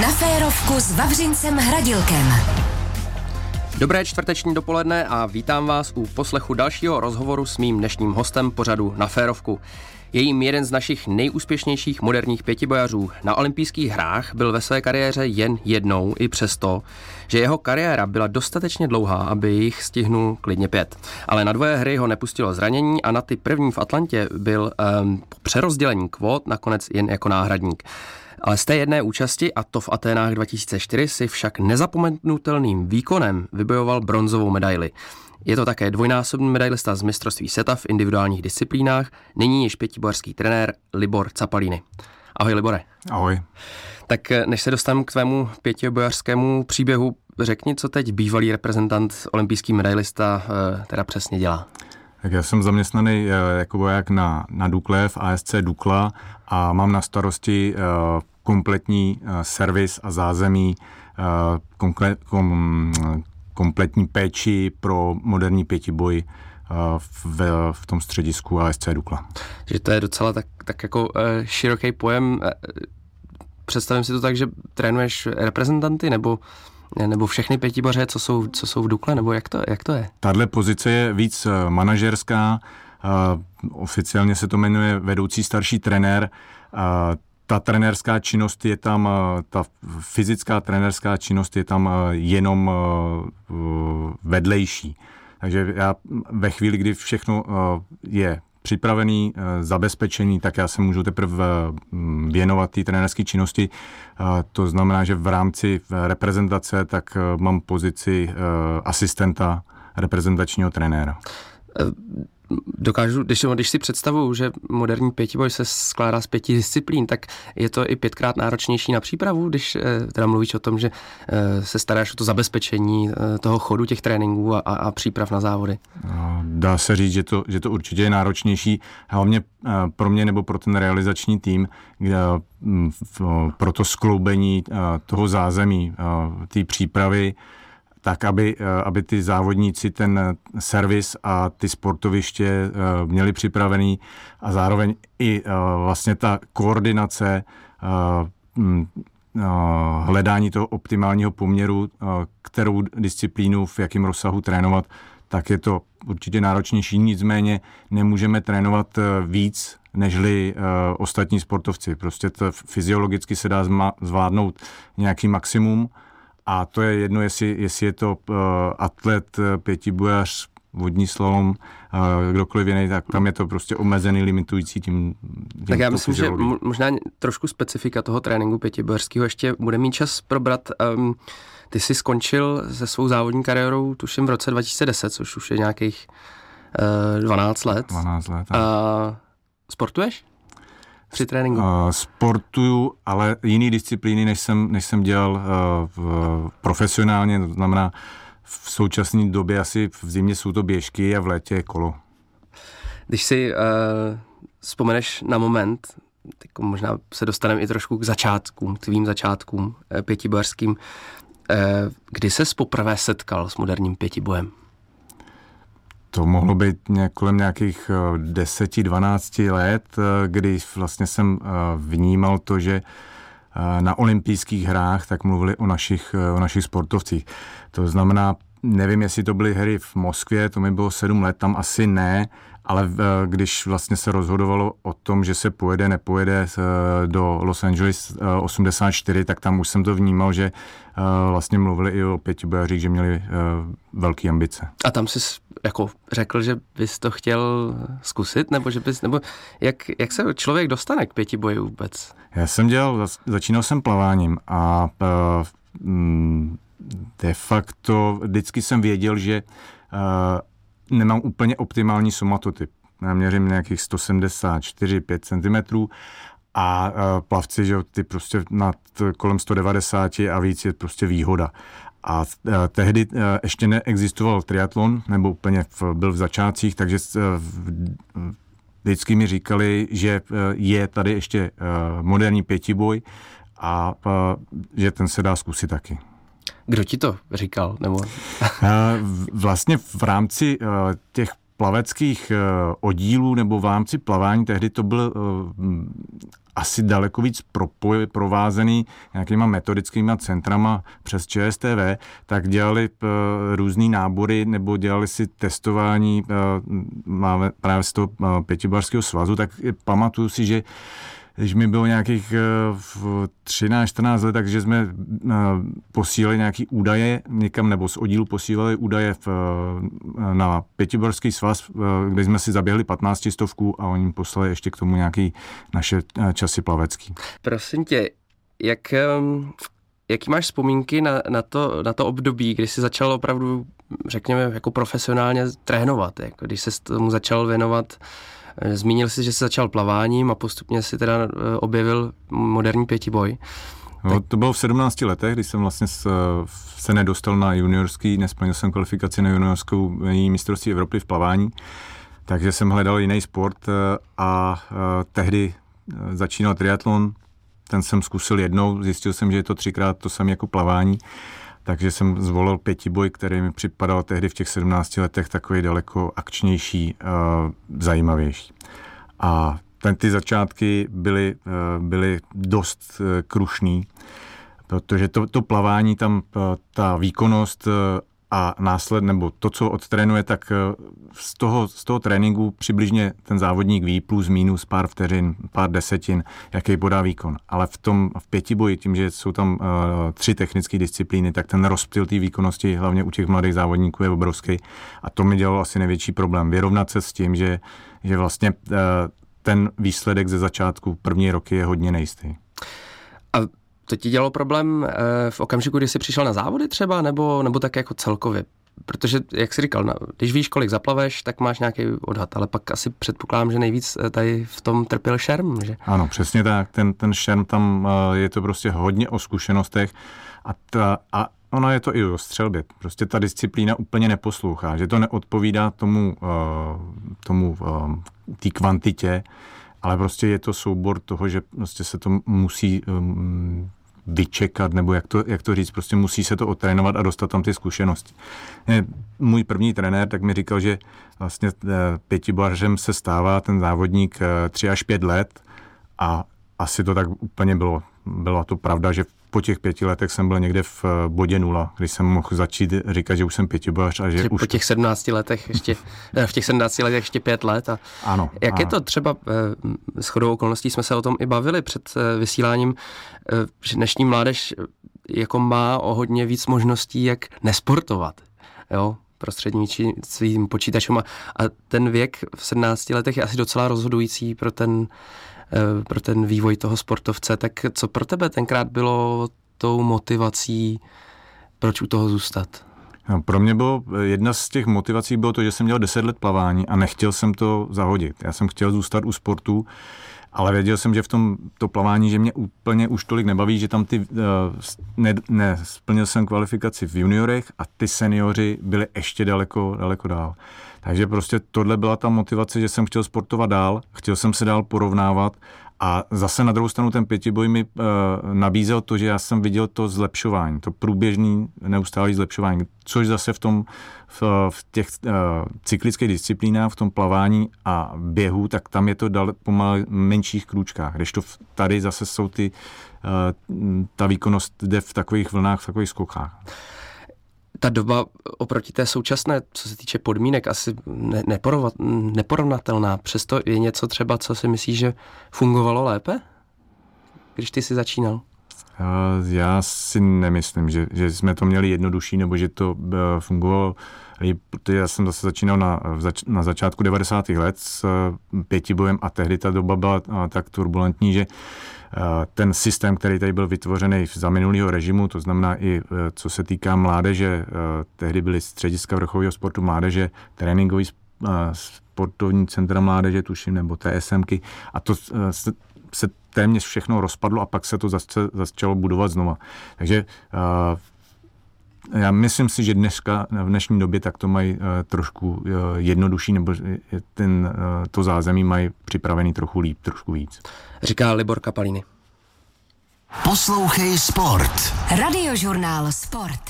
Na férovku s Vavřincem Hradilkem. Dobré čtvrteční dopoledne a vítám vás u poslechu dalšího rozhovoru s mým dnešním hostem pořadu na Férovku. Je jim jeden z našich nejúspěšnějších moderních pětibojařů. Na olympijských hrách byl ve své kariéře jen jednou i přesto, že jeho kariéra byla dostatečně dlouhá, aby jich stihnul klidně pět. Ale na dvoje hry ho nepustilo zranění a na ty první v Atlantě byl um, po přerozdělení kvót nakonec jen jako náhradník. Ale z té jedné účasti, a to v Aténách 2004, si však nezapomenutelným výkonem vybojoval bronzovou medaili. Je to také dvojnásobný medailista z mistrovství seta v individuálních disciplínách, nyní již pětibojarský trenér Libor Capalini. Ahoj Libore. Ahoj. Tak než se dostanu k tvému pětibojařskému příběhu, řekni, co teď bývalý reprezentant, olympijský medailista, eh, teda přesně dělá. Tak já jsem zaměstnaný eh, jako voják na, na Dukle v ASC Dukla a mám na starosti uh, kompletní uh, servis a zázemí, komple, kom, kompletní péči pro moderní pětiboj v, v tom středisku ASC Dukla. Že to je docela tak, tak jako široký pojem. Představím si to tak, že trénuješ reprezentanty nebo nebo všechny pětiboře, co jsou, co jsou v Dukle, nebo jak to, jak to je? Tahle pozice je víc manažerská, oficiálně se to jmenuje vedoucí starší trenér. Ta trenérská činnost je tam, ta fyzická trenérská činnost je tam jenom vedlejší. Takže já ve chvíli, kdy všechno je připravený, zabezpečený, tak já se můžu teprve věnovat té trenérské činnosti. To znamená, že v rámci reprezentace tak mám pozici asistenta reprezentačního trenéra dokážu, když, když si představuju, že moderní pětiboj se skládá z pěti disciplín, tak je to i pětkrát náročnější na přípravu, když eh, teda mluvíš o tom, že eh, se staráš o to zabezpečení eh, toho chodu těch tréninků a, a příprav na závody. No, dá se říct, že to, že to určitě je náročnější, hlavně pro mě nebo pro ten realizační tým, kde, pro to skloubení toho zázemí, té přípravy, tak aby, eh, aby ty závodníci ten servis a ty sportoviště eh, měli připravený a zároveň i eh, vlastně ta koordinace mm, hledání toho optimálního poměru, kterou disciplínu v jakém rozsahu trénovat, tak je to určitě náročnější. Nicméně nemůžeme trénovat víc nežli ostatní sportovci. Prostě to fyziologicky se dá zvládnout nějaký maximum, a to je jedno, jestli, jestli je to uh, atlet, eh, pětibojař, vodní slalom, uh, kdokoliv jiný, tak tam je to prostě omezený, limitující tím, tím Tak já myslím, že možná trošku specifika toho tréninku pětibojařského ještě bude mít čas probrat. Um, ty jsi skončil se svou závodní kariérou, tuším, v roce 2010, což už je nějakých uh, 12 let. 12 let. Uh, sportuješ? Při tréninku? Uh, sportuju, ale jiný disciplíny, než jsem, než jsem dělal uh, v, profesionálně, to znamená v současné době asi v zimě jsou to běžky a v létě kolo. Když si uh, vzpomeneš na moment, tak možná se dostaneme i trošku k začátkům, k tvým začátkům pětibojařským, kdy se poprvé setkal s moderním pětibojem? To mohlo být kolem nějakých 10-12 eh, let, eh, kdy vlastně jsem eh, vnímal to, že na olympijských hrách tak mluvili o našich, o našich sportovcích. To znamená, nevím, jestli to byly hry v Moskvě, to mi bylo 7 let, tam asi ne, ale když vlastně se rozhodovalo o tom, že se pojede, nepojede do Los Angeles 84, tak tam už jsem to vnímal, že vlastně mluvili i o pětibojařích, že měli velké ambice. A tam jsi jako řekl, že bys to chtěl zkusit, nebo že bys, nebo jak, jak se člověk dostane k pětiboji vůbec? Já jsem dělal, začínal jsem plaváním a uh, de facto vždycky jsem věděl, že nemám úplně optimální somatotyp. Já měřím nějakých 174-5 cm a uh, plavci, že ty prostě nad kolem 190 a víc je prostě výhoda. A e, tehdy e, ještě neexistoval triatlon, nebo úplně v, byl v začátcích, takže e, vždycky mi říkali, že je tady ještě moderní pětiboj a že ten se dá zkusit taky. Kdo ti to říkal? Nebo? vlastně v rámci těch plaveckých oddílů nebo v rámci plavání tehdy to byl asi daleko víc propoj, provázený nějakýma metodickýma centrama přes ČSTV, tak dělali různý nábory nebo dělali si testování máme právě z toho pětibarského svazu, tak pamatuju si, že když mi bylo nějakých 13-14 let, takže jsme posílali nějaký údaje někam, nebo z oddílu posílali údaje v, na Pětiborský svaz, kde jsme si zaběhli 15 stovku a oni poslali ještě k tomu nějaký naše časy plavecký. Prosím tě, jak, jaký máš vzpomínky na, na, to, na to období, kdy jsi začal opravdu, řekněme, jako profesionálně trénovat, jako když se tomu začal věnovat Zmínil jsi, že jsi začal plaváním a postupně si teda eh, objevil moderní pětiboj. No. To bylo v 17 letech, když jsem vlastně se nedostal na juniorský, nesplnil jsem kvalifikaci na juniorskou mistrovství Evropy v plavání, takže jsem hledal jiný sport eh, a eh, tehdy začínal triatlon, ten jsem zkusil jednou, zjistil jsem, že je to třikrát to samé jako plavání takže jsem zvolil pětiboj, který mi připadal tehdy v těch 17 letech takový daleko akčnější, uh, zajímavější. A ten, ty začátky byly, uh, byly dost uh, krušný, protože to, to plavání tam, ta výkonnost a následně, nebo to, co odtrénuje, tak eh, z toho, z toho tréninku přibližně ten závodník ví plus minus pár vteřin, pár desetin, jaký podá výkon. Ale v tom v pětiboji, tím, že jsou tam uh, tři technické disciplíny, tak ten rozptyl té výkonnosti, hlavně u těch mladých závodníků, je obrovský. A to mi dělalo asi největší problém. Vyrovnat se s tím, že, že vlastně uh, ten výsledek ze začátku první roky je hodně nejistý. To ti dělalo problém eh, v okamžiku, kdy jsi přišel na závody třeba, nebo, nebo tak jako celkově? Protože, jak jsi říkal, když víš, kolik zaplaveš, tak máš nějaký odhad, ale pak asi předpokládám, že nejvíc eh, tady v tom trpěl šerm, že? Ano, přesně tak. Ten, ten šerm tam eh, je to prostě hodně o zkušenostech a, ta, a ono je to i o střelbě. Prostě ta disciplína úplně neposlouchá, že to neodpovídá tomu, tomu té kvantitě, ale prostě je to soubor toho, že prostě se to musí vyčekat, nebo jak to, jak to říct, prostě musí se to otrénovat a dostat tam ty zkušenosti. Můj první trenér tak mi říkal, že vlastně eh, pětibaržem se stává ten závodník eh, tři až pět let a asi to tak úplně bylo. Byla to pravda, že po těch pěti letech jsem byl někde v eh, bodě nula, když jsem mohl začít říkat, že už jsem pětibař a že po už... Po těch 17 letech ještě, eh, v těch 17 letech ještě pět let. A ano. Jak ano. je to třeba, eh, s chodou okolností jsme se o tom i bavili před vysíláním, že dnešní mládež jako má o hodně víc možností, jak nesportovat. Jo, prostřednictvím počítačům a, a ten věk v 17 letech je asi docela rozhodující pro ten pro ten vývoj toho sportovce. Tak co pro tebe tenkrát bylo tou motivací, proč u toho zůstat? Pro mě bylo, jedna z těch motivací bylo to, že jsem měl 10 let plavání a nechtěl jsem to zahodit. Já jsem chtěl zůstat u sportu, ale věděl jsem, že v tom to plavání, že mě úplně už tolik nebaví, že tam ty, uh, ne, ne, splnil jsem kvalifikaci v juniorech a ty seniori byli ještě daleko, daleko dál. Takže prostě tohle byla ta motivace, že jsem chtěl sportovat dál, chtěl jsem se dál porovnávat a zase na druhou stranu ten pětiboj mi uh, nabízel to, že já jsem viděl to zlepšování, to průběžný neustálý zlepšování, což zase v tom v, v těch uh, cyklických disciplínách, v tom plavání a běhu, tak tam je to dal pomalu menších krůčkách, když to tady zase jsou ty, uh, ta výkonnost jde v takových vlnách, v takových skokách ta doba oproti té současné, co se týče podmínek, asi ne, neporovnatelná. Přesto je něco třeba, co si myslíš, že fungovalo lépe, když ty jsi začínal? Já si nemyslím, že, že jsme to měli jednodušší, nebo že to uh, fungovalo já jsem zase začínal na, na začátku 90. let s uh, pětibojem a tehdy ta doba byla uh, tak turbulentní, že ten systém, který tady byl vytvořený za minulého režimu, to znamená i co se týká mládeže, tehdy byly střediska vrcholového sportu mládeže, tréninkový sportovní centra mládeže, tuším, nebo TSMky, a to se téměř všechno rozpadlo a pak se to zase začalo budovat znova. Takže já myslím si, že dneska, v dnešní době, tak to mají uh, trošku uh, jednodušší, nebo ten, uh, to zázemí mají připravený trochu líp, trošku víc. Říká Libor Kapaliny. Poslouchej Sport. Radiožurnál Sport.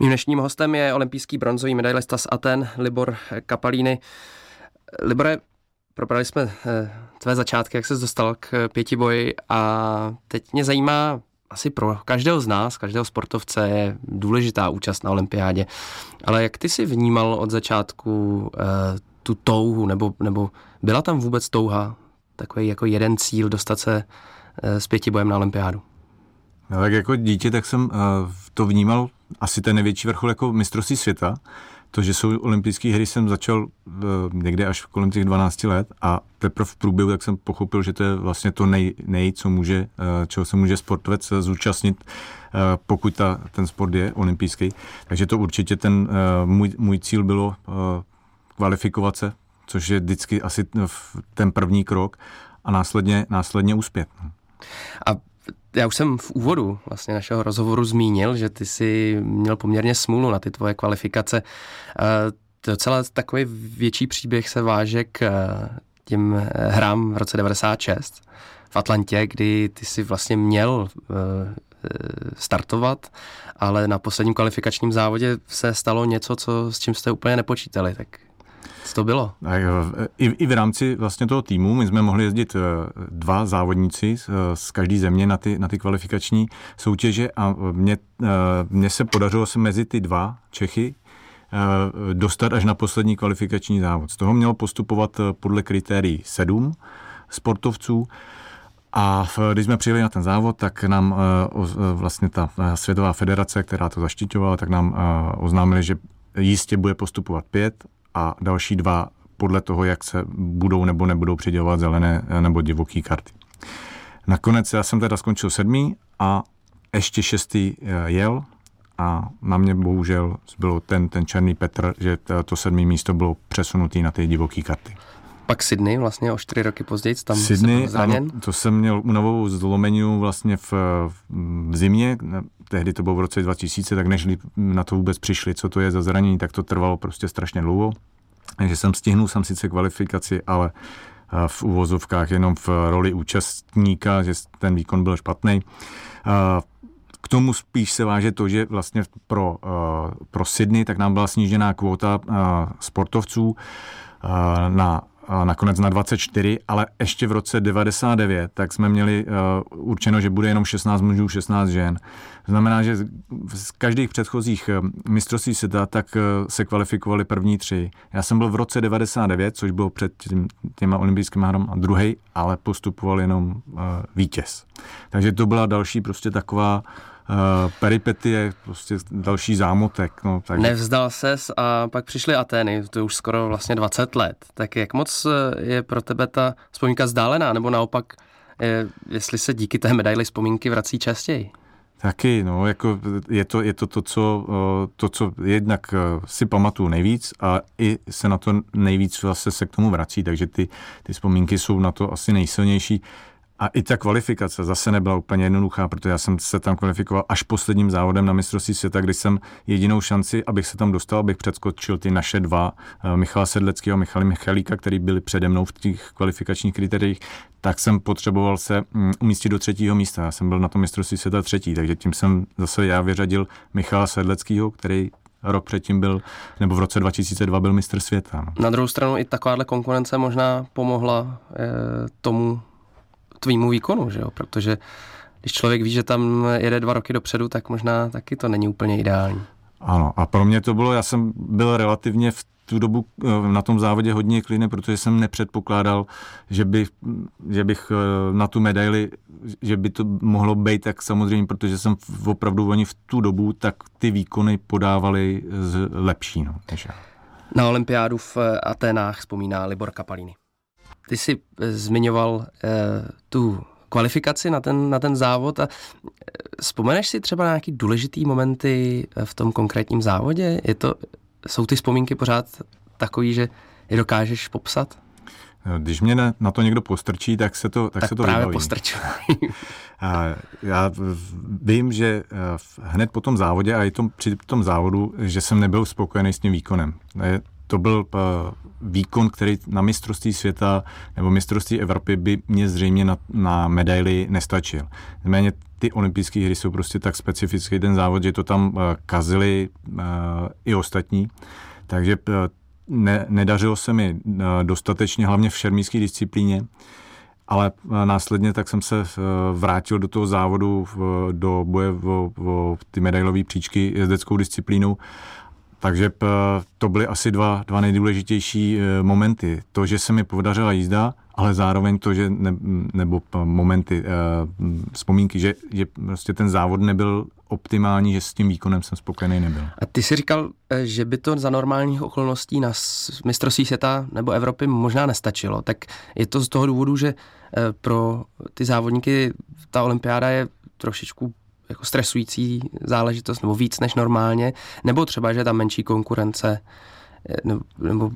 Mým dnešním hostem je olympijský bronzový medailista z Aten, Libor Kapalíny. Libore, probrali jsme eh, tvé začátky, jak se dostal k pětiboji a teď mě zajímá, asi pro každého z nás, každého sportovce je důležitá účast na olympiádě, ale jak ty si vnímal od začátku eh, tu touhu, nebo, nebo byla tam vůbec touha, takový jako jeden cíl dostat se eh, s pětibojem na olympiádu? No, tak jako dítě, tak jsem to vnímal asi ten největší vrchol jako mistrovství světa, to, že jsou olympijské hry, jsem začal uh, někde až kolem těch 12 let a teprve v průběhu tak jsem pochopil, že to je vlastně to nej, nej co může, uh, čeho se může sportovec zúčastnit, uh, pokud ta, ten sport je olympijský. Takže to určitě ten můj, můj cíl bylo kvalifikovat se, což je vždycky asi ten první krok a následně, následně uspět. A já už jsem v úvodu vlastně našeho rozhovoru zmínil, že ty jsi měl poměrně smůlu na ty tvoje kvalifikace. Docela takový větší příběh se váže k těm hrám v roce 96 v Atlantě, kdy ty si vlastně měl startovat, ale na posledním kvalifikačním závodě se stalo něco, co, s čím jste úplně nepočítali. Tak co to bylo? I, I v rámci vlastně toho týmu my jsme mohli jezdit eh, dva závodníci z, eh, z každé země na ty, na ty kvalifikační soutěže a mně, eh, mně se podařilo se mezi ty dva Čechy dostat až na poslední kvalifikační závod. Z toho mělo postupovat podle kritérií sedm sportovců. A když jsme přijeli na ten závod, tak nám vlastně ta Světová federace, která to zaštiťovala, tak nám oznámili, že jistě bude postupovat pět a další dva podle toho, jak se budou nebo nebudou přidělovat zelené eh, nebo divoké karty. Nakonec já jsem teda skončil sedmý a ještě šestý eh, jel a na mě bohužel bylo ten, ten černý Petr, že to sedmý místo bylo přesunutý na ty divoké karty. Pak Sydney vlastně o čtyři roky později, tam Sydney, ano, to jsem měl únavovou zlomeninu vlastně v, v zimě, tehdy to bylo v roce 2000, tak než na to vůbec přišli, co to je za zranění, tak to trvalo prostě strašně dlouho. Takže jsem stihnul jsem sice kvalifikaci, ale v uvozovkách jenom v roli účastníka, že ten výkon byl špatný. K tomu spíš se váže to, že vlastně pro, pro Sydney tak nám byla snížená kvota sportovců na nakonec na 24, ale ještě v roce 99, tak jsme měli uh, určeno, že bude jenom 16 mužů, 16 žen. Znamená, že z každých předchozích uh, mistrovství světa tak uh, se kvalifikovali první tři. Já jsem byl v roce 99, což bylo před tím, těma olympijskými hrami a druhý, ale postupoval jenom uh, vítěz. Takže to byla další prostě taková uh, peripetie, prostě další zámotek. No, tak... Nevzdal ses a pak přišly Atény, to je už skoro vlastně 20 let. Tak jak moc eh, je pro tebe ta vzpomínka vzdálená, nebo naopak, je, jestli se díky té medaili vzpomínky vrací častěji? Taky, no, jako je to, je to to, co, eh, to, co jednak si pamatuju nejvíc a i se na to nejvíc vlastně se k tomu vrací, takže ty, ty vzpomínky jsou na to asi nejsilnější. A i ta kvalifikace zase nebyla úplně jednoduchá, protože já jsem se tam kvalifikoval až posledním závodem na mistrovství světa, kdy jsem jedinou šanci, abych se tam dostal, abych předskočil ty naše dva, eh, Michala Sedleckého a Michali Michalíka, který byli přede mnou v těch kvalifikačních kritériích, tak jsem potřeboval se mm, umístit do třetího místa. Já jsem byl na tom mistrovství světa třetí, takže tím jsem zase já vyřadil Michala Sedleckého, který rok předtím byl, nebo v roce 2002 byl mistr světa. No. Na druhou stranu i takováhle konkurence možná pomohla eh, tomu tvýmu výkonu, že jo? protože když člověk ví, že tam jede dva roky dopředu, tak možná taky to není úplně ideální. Ano, a pro mě to bylo, já jsem byl relativně v tu dobu eh, na tom závodě hodně klidný, protože jsem nepředpokládal, že, by, že bych eh, na tu medaili, že by to mohlo být tak samozřejmě, protože jsem opravdu oni v tu dobu, tak ty výkony podávali lepší. No, než já. Na olympiádu v Aténách vzpomíná Libor Kapalini. Ty jsi eh, zmiňoval eh, tu kvalifikaci na ten, na ten závod a eh, vzpomeneš si třeba na nějaký důležitý momenty eh, v tom konkrétním závodě? Je to, jsou ty vzpomínky pořád takový, že je dokážeš popsat? Když mě na to někdo postrčí, tak se to, tak, tak se to právě postrčuji. já vím, že hned po tom závodě a i tom, při tom závodu, že jsem nebyl spokojený s tím výkonem to byl eh, výkon, který na mistrovství světa nebo mistrovství Evropy by mě zřejmě na, na medaily nestačil. Nicméně ty olympijské hry jsou prostě tak specifický ten závod, že to tam uh, kazili uh, i ostatní. Takže ne, nedařilo se mi dostatečně, hlavně v šermířské disciplíně, ale následně tak jsem se vrátil do toho závodu, do boje o, o ty medailové příčky jezdeckou disciplínou takže to byly asi dva, dva nejdůležitější e, momenty. To, že se mi podařila jízda, ale zároveň to, že ne, nebo momenty, e, vzpomínky, že, že prostě ten závod nebyl optimální, že s tím výkonem jsem spokojený nebyl. A ty si říkal, e, že by to za normálních okolností na mistrovství světa nebo Evropy možná nestačilo. Tak je to z toho důvodu, že pro ty závodníky ta olympiáda je trošičku jako stresující záležitost, nebo víc než normálně, nebo třeba, že tam menší konkurence, eh, nebo, nebo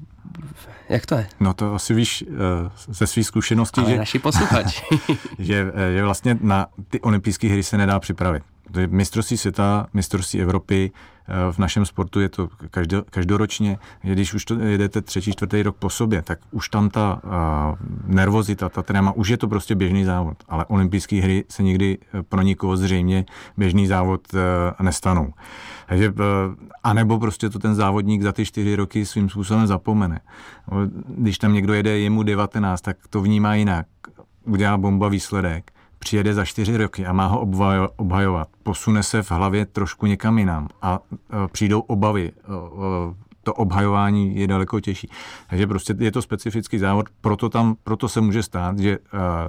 jak to je? No to asi víš eh, ze svých zkušeností, Ale že, naši posluchač. že, eh, že vlastně na ty olympijské hry se nedá připravit. Mistrovství světa, mistrovství Evropy, eh, v našem sportu je to každo, každoročně, když už to jedete třetí, čtvrtý rok po sobě, tak už tam ta uh, nervozita, ta tréma, už je to prostě běžný závod, ale olympijské hry se nikdy pro nikoho zřejmě běžný závod uh, nestanou. Takže, uh, anebo prostě to ten závodník za ty čtyři roky svým způsobem zapomene. Když tam někdo jede, je mu 19, tak to vnímá jinak. Udělá bomba výsledek přijede za čtyři roky a má ho obhajovat, posune se v hlavě trošku někam jinam a e, přijdou obavy, e, e, to obhajování je daleko těžší. Takže prostě je to specifický závod, proto, tam, proto se může stát, že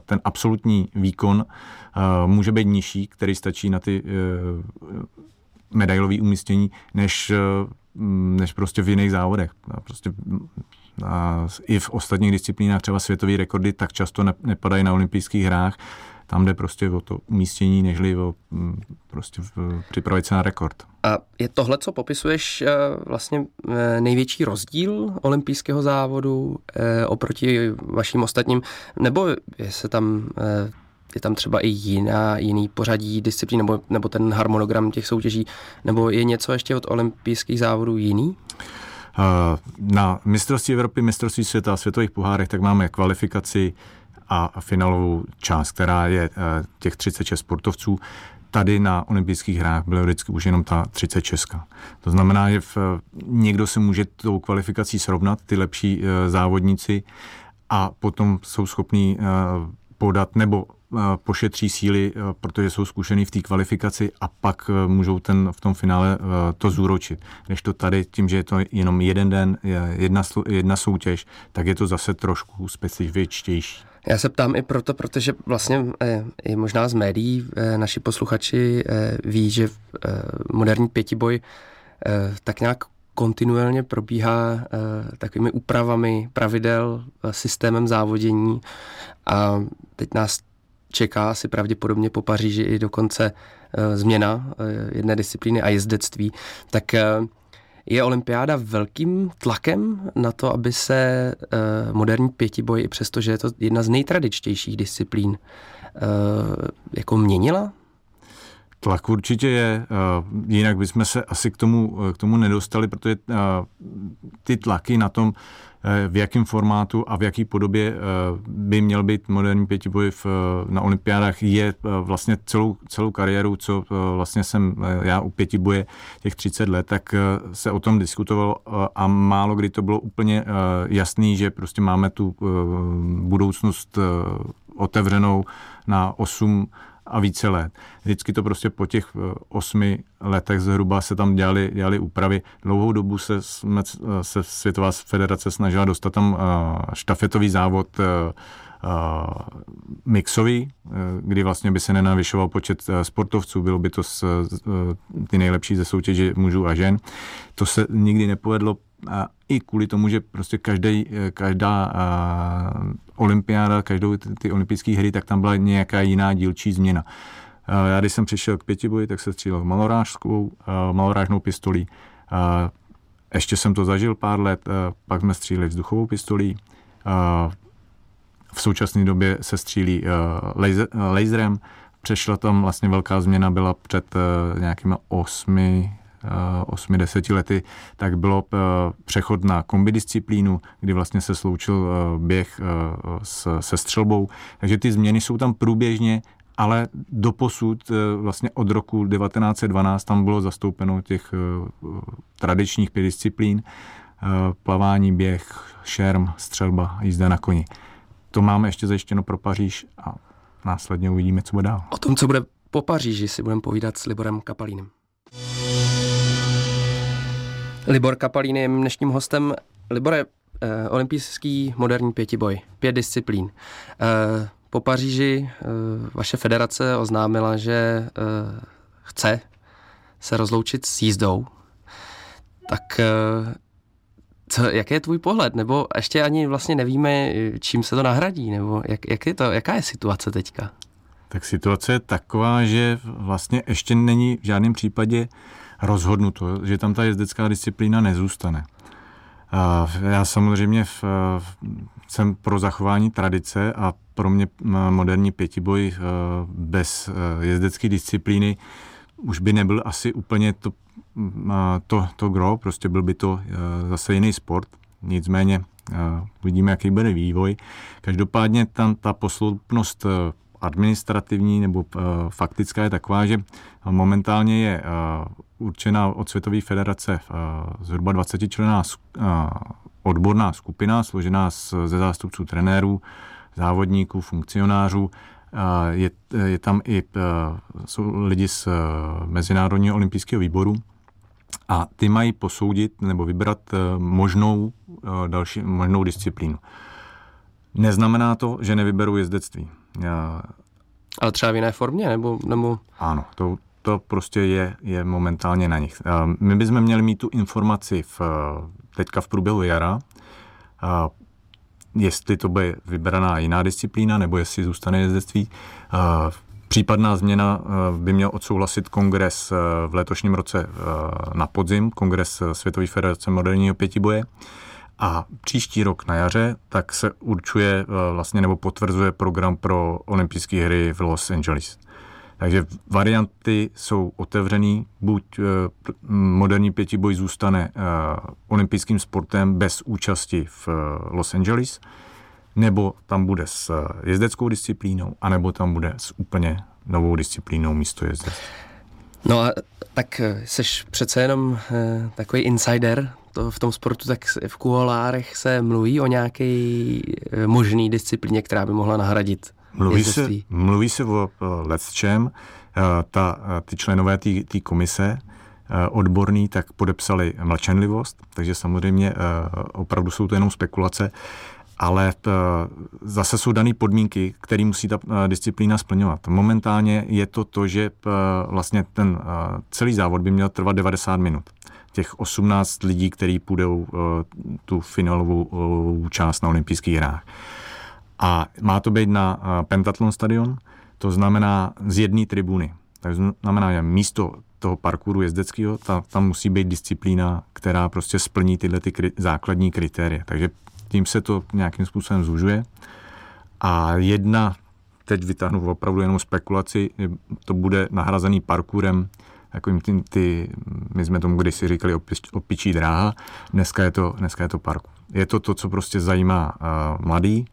ten absolutní výkon může být nižší, který stačí na ty medailové umístění, než, než prostě v jiných závodech. Prostě a i v ostatních disciplínách, třeba světové rekordy, tak často nepadají na olympijských hrách tam jde prostě o to umístění, nežli o mm, prostě připravit se na rekord. A je tohle, co popisuješ, eh, vlastně eh, největší rozdíl olympijského závodu eh, oproti vašim ostatním, nebo je se tam je tam třeba i jiná, jiný pořadí disciplín nebo, nebo ten harmonogram těch soutěží, nebo je něco ještě od olympijských závodů jiný? Na mistrovství Evropy, mistrovství světa a světových pohárech tak máme kvalifikaci a finálovou část, která je eh, těch 36 sportovců. Tady na olympijských hrách bylo vždycky už jenom ta 36. To znamená, že v, někdo se může tou kvalifikací srovnat, ty lepší eh, závodníci, a potom jsou schopní eh, podat nebo pošetří síly, protože jsou zkušený v té kvalifikaci a pak můžou ten v tom finále to zúročit. Když to tady, tím, že je to jenom jeden den, jedna, jedna soutěž, tak je to zase trošku specifičtější. Já se ptám i proto, protože vlastně eh, i možná z médií eh, naši posluchači eh, ví, že moderní pětiboj tak nějak kontinuálně probíhá takovými úpravami pravidel, systémem závodění a teď nás čeká asi pravděpodobně po Paříži i dokonce změna jedné disciplíny a jezdectví. Tak je olympiáda velkým tlakem na to, aby se uh, moderní pětiboj, přestože je to jedna z nejtradičtějších disciplín, uh, jako měnila? Tlak určitě je, uh, jinak bychom se asi k tomu, k tomu nedostali, protože ty tlaky na tom, Eh, v jakém formátu a v jaké podobě eh, by měl být moderní pětiboj eh, na olympiádách, je vlastně celou, celou kariéru, co vlastně jsem já u pětiboje těch 30 let, tak se o tom diskutovalo a málo kdy to bylo úplně jasný, že prostě máme tu budoucnost otevřenou na 8 a více let. Vždycky to prostě po těch eh, osmi letech zhruba se tam dělali, dělali úpravy. Dlouhou dobu se, jsme, se Světová federace snažila dostat tam eh, štafetový závod eh, mixový, kdy vlastně by se nenavyšoval počet sportovců, bylo by to s, ty nejlepší ze soutěže mužů a žen. To se nikdy nepovedlo a i kvůli tomu, že prostě každý, každá olympiáda, každou ty, ty olympijské hry, tak tam byla nějaká jiná dílčí změna. A, já když jsem přišel k pětiboji, tak se střílel malorážskou, a, malorážnou pistolí. A, ještě jsem to zažil pár let, pak jsme stříleli vzduchovou pistolí. V současné době se střílí laser, laserem. Přešla tam vlastně velká změna, byla před nějakými osmi, 8-10 lety, tak bylo eh, přechod na kombidisciplínu, kdy vlastně se sloučil eh, běh eh, se střelbou. Takže ty změny jsou tam průběžně, ale doposud vlastně od roku 1912 tam bylo zastoupeno těch tradičních pět disciplín plavání, běh, šerm, střelba, jízda na koni. To máme ještě zajištěno pro Paříž a následně uvidíme, co bude dál. O tom, co bude po Paříži, si budeme povídat s Liborem Kapalínem. Libor Kapalín je dnešním hostem. Libore, eh, olympijský moderní pětiboj, pět disciplín. Eh, po Paříži eh, vaše federace oznámila, že eh, chce se rozloučit s jízdou. Tak eh, co, jaký je tvůj pohled? Nebo ještě ani vlastně nevíme, čím se to nahradí? Nebo jak, jak je to, jaká je situace teďka? Tak situace je taková, že vlastně ještě není v žádném případě rozhodnuto, že tam ta jezdecká disciplína nezůstane. Já samozřejmě v, jsem pro zachování tradice a pro mě moderní pětiboj bez jezdecké disciplíny už by nebyl asi úplně to, to, to gro, prostě byl by to zase jiný sport. Nicméně uvidíme, jaký bude vývoj. Každopádně tam ta posloupnost administrativní nebo faktická je taková, že momentálně je určená od Světové federace zhruba 20 člená odborná skupina, složená ze zástupců trenérů, závodníků, funkcionářů. Je, je tam i jsou lidi z Mezinárodního olympijského výboru a ty mají posoudit nebo vybrat možnou, další, možnou disciplínu. Neznamená to, že nevyberou jezdectví. Ale třeba v jiné formě? Nebo, nebo... Ano, to, to prostě je, je momentálně na nich. My bychom měli mít tu informaci v, teďka v průběhu jara, jestli to bude vybraná jiná disciplína, nebo jestli zůstane jezdectví. Případná změna by měl odsouhlasit kongres v letošním roce na podzim, kongres Světové federace moderního pětiboje. A příští rok na jaře tak se určuje vlastně nebo potvrzuje program pro olympijské hry v Los Angeles. Takže varianty jsou otevřený, buď uh, moderní pětiboj zůstane uh, olympijským sportem bez účasti v Los Angeles, nebo tam bude s jezdeckou disciplínou, anebo tam bude s úplně novou disciplínou místo jezdec. No a tak seš přece jenom takový insider to v tom sportu, tak v kuholárech se mluví o nějaké uh, možný disciplíně, která by mohla nahradit Mluví se, mluví se o letčem. Eh, ta, eh, ty členové té komise eh, odborný, tak podepsali mlčenlivost, takže samozřejmě opravdu jsou to jenom spekulace, ale zase jsou dané podmínky, které musí ta disciplína splňovat. Momentálně je to to, že vlastně ten celý závod by měl trvat 90 minut. Těch 18 lidí, kteří půjdou tu finálovou část na olympijských hrách. A má to být na Pentatlon stadion, to znamená z jedné tribuny. Takže znamená, že místo toho parkouru jezdeckého, ta, tam musí být disciplína, která prostě splní tyhle ty kri, základní kritéria. Takže tím se to nějakým způsobem zužuje. A jedna, teď vytáhnu opravdu jenom spekulaci, to bude nahrazený parkourem, jako ty, ty, my jsme tomu kdysi říkali opič, opičí dráha, dneska je to, dneska je to parkour. Je to to, co prostě zajímá uh, mladý,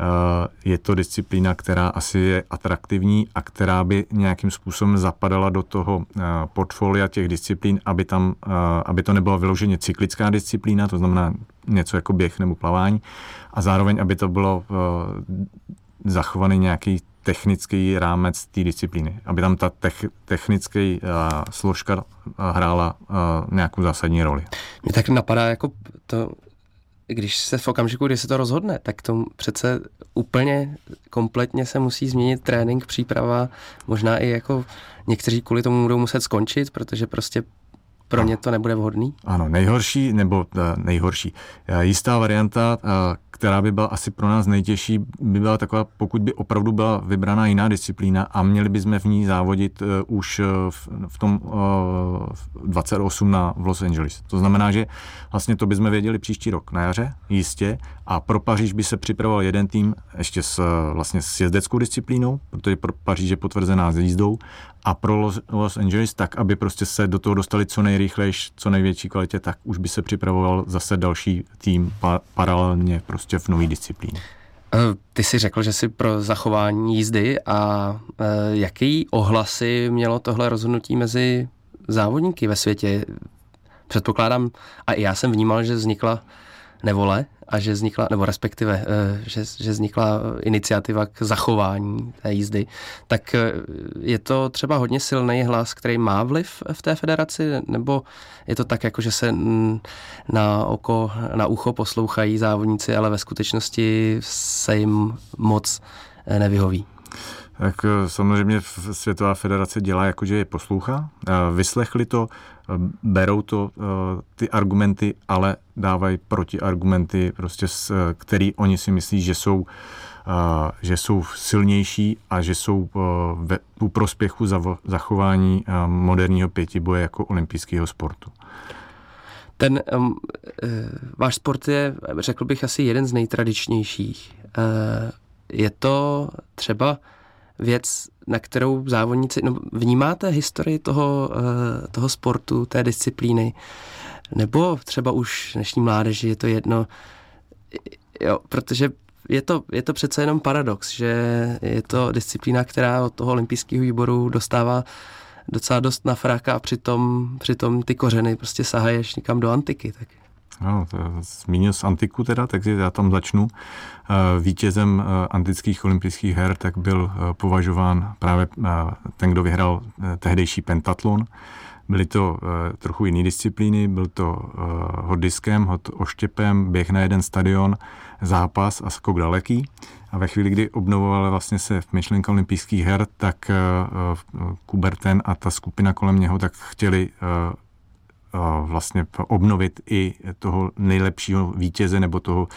Eh, je to disciplína, která asi je atraktivní a která by nějakým způsobem zapadala do toho eh, portfolia těch disciplín, aby, tam, eh, aby to nebyla vyloženě cyklická disciplína, to znamená něco jako běh nebo plavání, a zároveň, aby to bylo zachovaný nějaký technický rámec té disciplíny, aby tam ta tech, technický uh, složka hrála uh, nějakou zásadní roli. Mě tak napadá, jako to když se v okamžiku, kdy se to rozhodne, tak to přece úplně kompletně se musí změnit trénink, příprava, možná i jako někteří kvůli tomu budou muset skončit, protože prostě pro ně to nebude vhodný? Ano, nejhorší, nebo uh, nejhorší. Uh, jistá varianta, uh, která by byla asi pro nás nejtěžší, by byla taková, pokud by opravdu byla vybraná jiná disciplína a měli bychom v ní závodit už v, tom uh, 28 na v Los Angeles. To znamená, že vlastně to bychom věděli příští rok na jaře, jistě, a pro Paříž by se připravoval jeden tým ještě s, vlastně s jezdeckou disciplínou, protože pro Paříž je potvrzená s jízdou, a pro Los, Los Angeles tak, aby prostě se do toho dostali co nejrychleji, co největší kvalitě, tak už by se připravoval zase další tým pa, paralelně prostě v nové disciplíně. Eh, ty jsi řekl, že jsi pro zachování jízdy a e, jaký ohlasy mělo tohle rozhodnutí mezi závodníky ve světě? předpokládám, a i já jsem vnímal, že vznikla nevole a že vznikla, nebo respektive, eh, že, že vznikla iniciativa k zachování té jízdy, tak eh, je to třeba hodně silný hlas, který má vliv v té federaci, nebo je to tak, jako že se na oko, na ucho poslouchají závodníci, ale ve skutečnosti se jim moc eh, nevyhoví? Tak samozřejmě Světová federace dělá jako, že je poslouchá. Vyslechli to, berou to ty argumenty, ale dávají protiargumenty, prostě, který oni si myslí, že jsou že jsou silnější a že jsou ve, u prospěchu za, zachování moderního pětiboje jako olympijského sportu. Ten um, váš sport je, řekl bych, asi jeden z nejtradičnějších. Je to třeba věc, na kterou závodníci, no, vnímáte historii toho, uh, toho sportu, té disciplíny, nebo třeba už dnešní mládeži je to jedno, jo, protože je to, je to přece jenom paradox, že je to disciplína, která od toho olympijského výboru dostává docela dost na fráka a přitom, přitom ty kořeny prostě sahají až někam do antiky. Tak. No, zmínil z antiku teda, takže já tam začnu. Eh, vítězem eh, antických olympijských her tak byl eh, považován právě ten, kdo vyhrál tehdejší pentatlon. Byly to trochu jiné disciplíny, byl to hod diskem, hod oštěpem, běh na jeden stadion, zápas a skok daleký. A ve chvíli, kdy obnovovala vlastně se v myšlenka olympijských her, tak Kuberten a ta skupina kolem něho tak chtěli vlastně obnovit i toho nejlepšího vítěze nebo toho,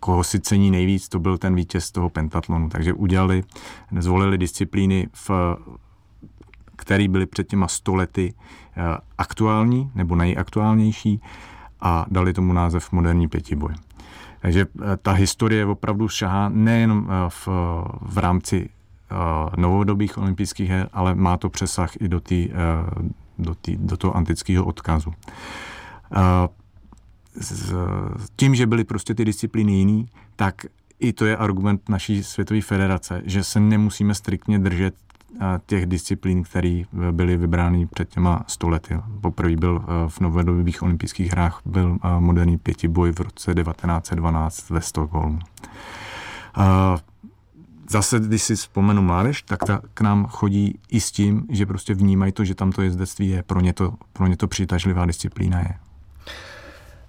koho si cení nejvíc, to byl ten vítěz toho pentatlonu. Takže udělali, zvolili disciplíny, v, které byly před těma stolety aktuální nebo nejaktuálnější a dali tomu název moderní pětiboj. Takže ta historie opravdu šahá nejen v, v rámci novodobých olympijských her, ale má to přesah i do, tý, do, tý, do toho antického odkazu. S tím, že byly prostě ty disciplíny jiný, tak i to je argument naší světové federace, že se nemusíme striktně držet těch disciplín, které byly vybrány před těma stolety. Poprvé byl v novodobých olympijských hrách byl moderní pětiboj v roce 1912 ve Stockholmu zase, když si vzpomenu mládež, tak ta k nám chodí i s tím, že prostě vnímají to, že tam to jezdectví je, pro ně to, pro ně to přitažlivá disciplína je.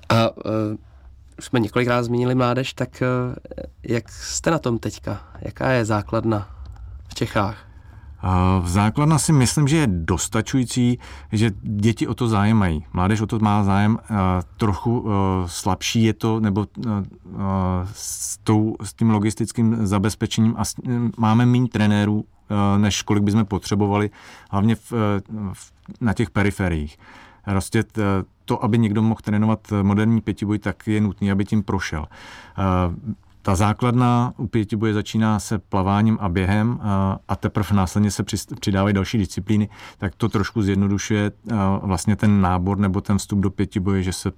A uh, jsme několikrát zmínili mládež, tak uh, jak jste na tom teďka? Jaká je základna v Čechách? V základna si myslím, že je dostačující, že děti o to zájem mají. Mládež o to má zájem, trochu slabší je to, nebo s, tou, s tím logistickým zabezpečením a máme méně trenérů, než kolik bychom potřebovali, hlavně v, v, na těch periferiích. Prostě to, aby někdo mohl trénovat moderní pětiboj, tak je nutné, aby tím prošel. Ta základna u pětiboje začíná se plaváním a během a teprve následně se přidávají další disciplíny, tak to trošku zjednodušuje vlastně ten nábor nebo ten vstup do pětiboje, že se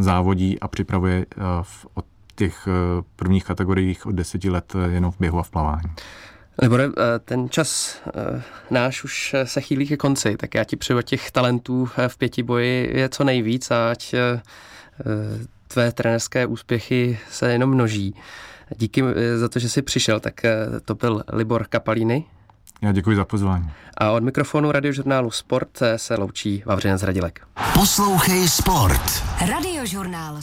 závodí a připravuje v, od těch prvních kategoriích od deseti let jenom v běhu a v plavání. Libore, ten čas náš už se chýlí ke konci, tak já ti přeju těch talentů v pětiboji je co nejvíc a ať tvé trenerské úspěchy se jenom množí. Díky eh, za to, že jsi přišel, tak eh, to byl Libor Kapalíny. Já děkuji za pozvání. A od mikrofonu radiožurnálu Sport se loučí Vavřinec Radilek. Poslouchej Sport. Radiožurnál